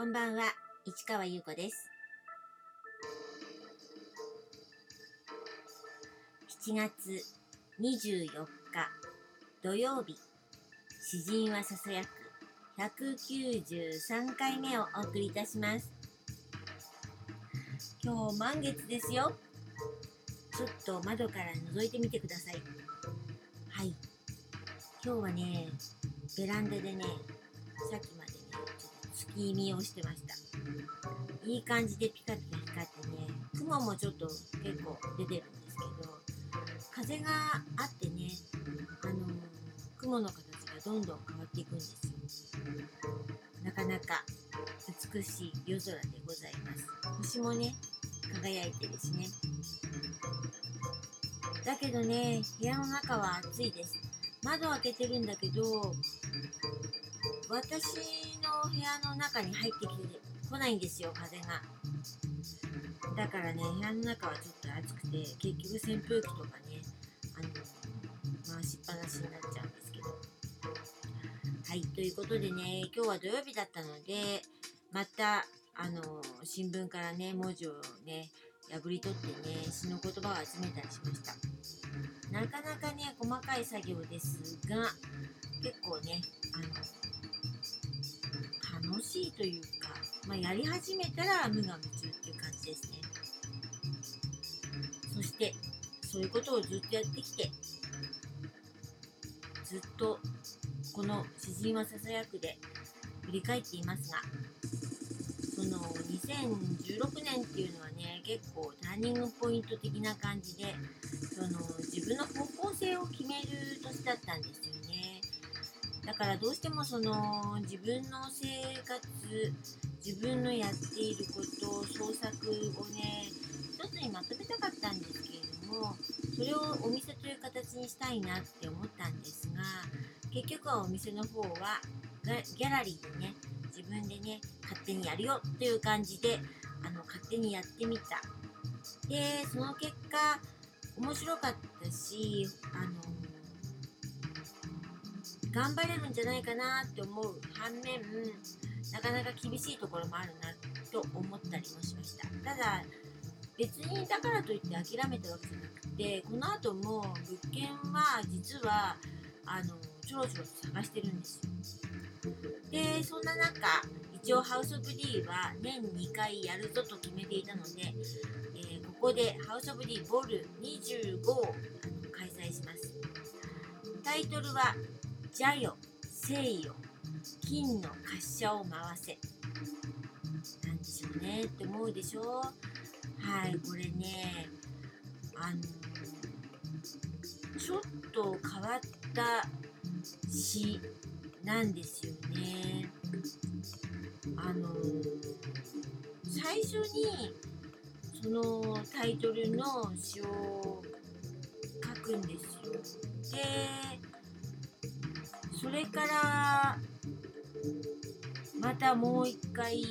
こんばんは、市川優子です。7月24日土曜日、詩人はささやく193回目をお送りいたします。今日満月ですよ。ちょっと窓から覗いてみてください。はい。今日はね、ベランダでね、さっきね、月見をしてました。いい感じでピカピカ光ってね、雲もちょっと結構出てるんですけど、風があってね、あの雲の形がどんどん変わっていくんですよ。なかなか美しい夜空でございます。星もね、輝いてるしね。だけどね、部屋の中は暑いです。窓開けてるんだけど、私の部屋の中に入ってきてこないんですよ、風が。だからね、部屋の中はちょっと暑くて、結局扇風機とかね、あの、回しっぱなしになっちゃうんですけど。はい、ということでね、今日は土曜日だったので、また、あの、新聞からね、文字をね、破り取ってね、詩の言葉を集めたりしました。なかなかね、細かい作業ですが、結構ね、あの、楽しいというか、まあ、やり始めたら無我夢中っていう感じですね。そして、そういうことをずっとやってきて、ずっとこの詩人はささやくで振り返っていますが、その2016年っていうのはね、結構ターニングポイント的な感じで、その自分の方向性を決める年だったんですよね。だからどうしてもその自分の生活、自分のやっていること、創作をね、一つにまとめたかったんですけれども、それをお店という形にしたいなって思ったんですが、結局はお店の方はギャラリーでね、自分でね、勝手にやるよっていう感じで、あの、勝手にやってみた。で、その結果、面白かったし、頑張れるんじゃないかなって思う反面、なかなか厳しいところもあるなと思ったりもしました。ただ、別にだからといって諦めたわけじゃなくて、この後も物件は実は、あの、ちょろちょろと探してるんですよ。で、そんな中、一応ハウス・オブ・ディは年2回やるぞと決めていたので、えーここでハウス・オブ・ディボール25を開催します。タイトルは、ジャヨ、聖よ、金の滑車を回せ。なんでしょうねって思うでしょ？はい、これね、あのちょっと変わった詩なんですよね。あの最初にそのタイトルの詩をそれからまたもう一回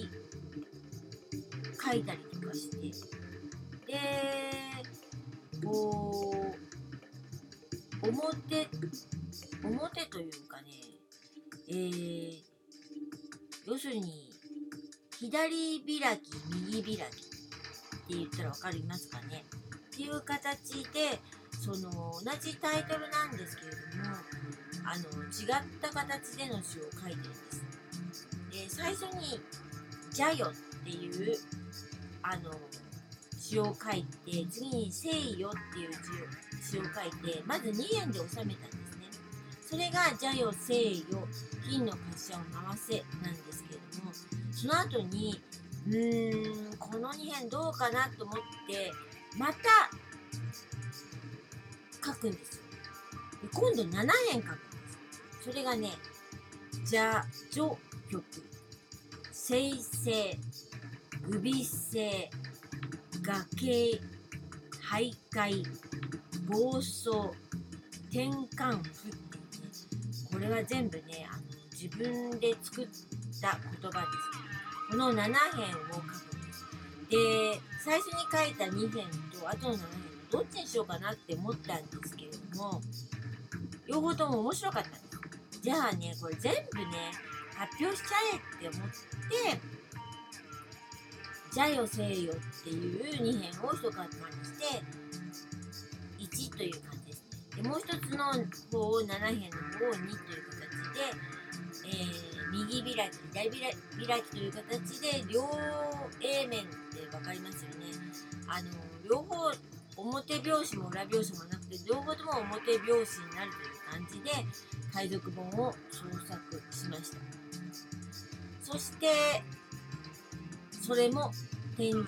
書いたりとかして、で、こう、表、表というかね、えー、要するに、左開き、右開きって言ったらわかりますかね？っていう形で、その、同じタイトルなんですけれども、あの、違った形での詩を書いてるんです。で、最初に、ジャヨっていう、あの、詩を書いて、次に聖よっていう字を詩を書いて、まず2円で収めたんですね。それが、じゃよ、聖よ、金の滑車を回せなんですけれども、その後に、うーん、この2編どうかなと思って、また書くんですよ。今度7編書く。それがね、じゃ、じょ、曲、生成、グビ性、崖、徘徊、暴走、転換符っていうね、これは全部ね、あの自分で作った言葉です。この7編を書くんです。で、最初に書いた2編と後の7編どっちにしようかなって思ったんですけれども、両方とも面白かったんです。じゃあね、これ全部ね、発表しちゃえって思って、じゃよせいよっていう2編を一塊にして1という感じです。でもう一つの方を7編の方を2という形で、えー、右開き左開きという形で両 A 面って分かりますよね。あの両方表拍子も裏拍子もなくて両方とも表拍子になるという感じで海賊本を創作しました。そしてそれも展示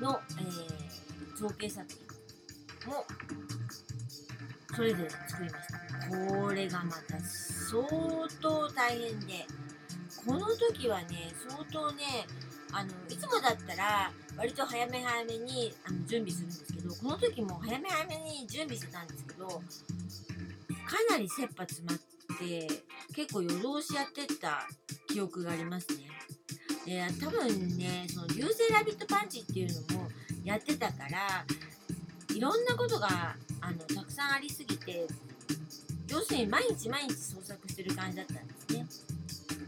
の、えー、造形作品もそれぞれ作りました。これがまた相当大変でこの時はね相当ねあのいつもだったら割と早め早めにあの準備するんですけどこの時も早め早めに準備してたんですけどかなり切羽詰まって結構夜通しやってった記憶がありますね。で多分ねその流星ラビットパンチっていうのもやってたからいろんなことがあのたくさんありすぎて要するに毎日毎日創作してる感じだったんですね。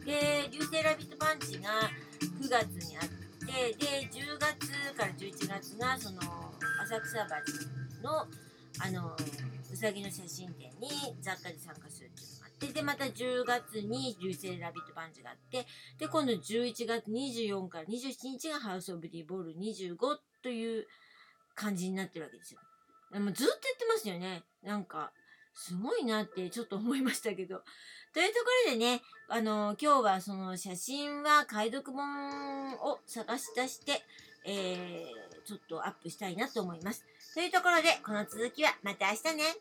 で流星ラビットパンチが9月にあってで10月から11月がその浅草橋のあのうさぎの写真展に雑貨で参加するっていうのがあってでまた10月に流星ラビットパンチがあってで今度11月24から27日がハウス・オブ・ディ・ボール25という感じになってるわけですよ。でもずっと言ってますよね。なんかすごいなってちょっと思いましたけど。というところでね、あの、今日はその写真は解読本を探し出して、えー、ちょっとアップしたいなと思います。というところで、この続きはまた明日ね。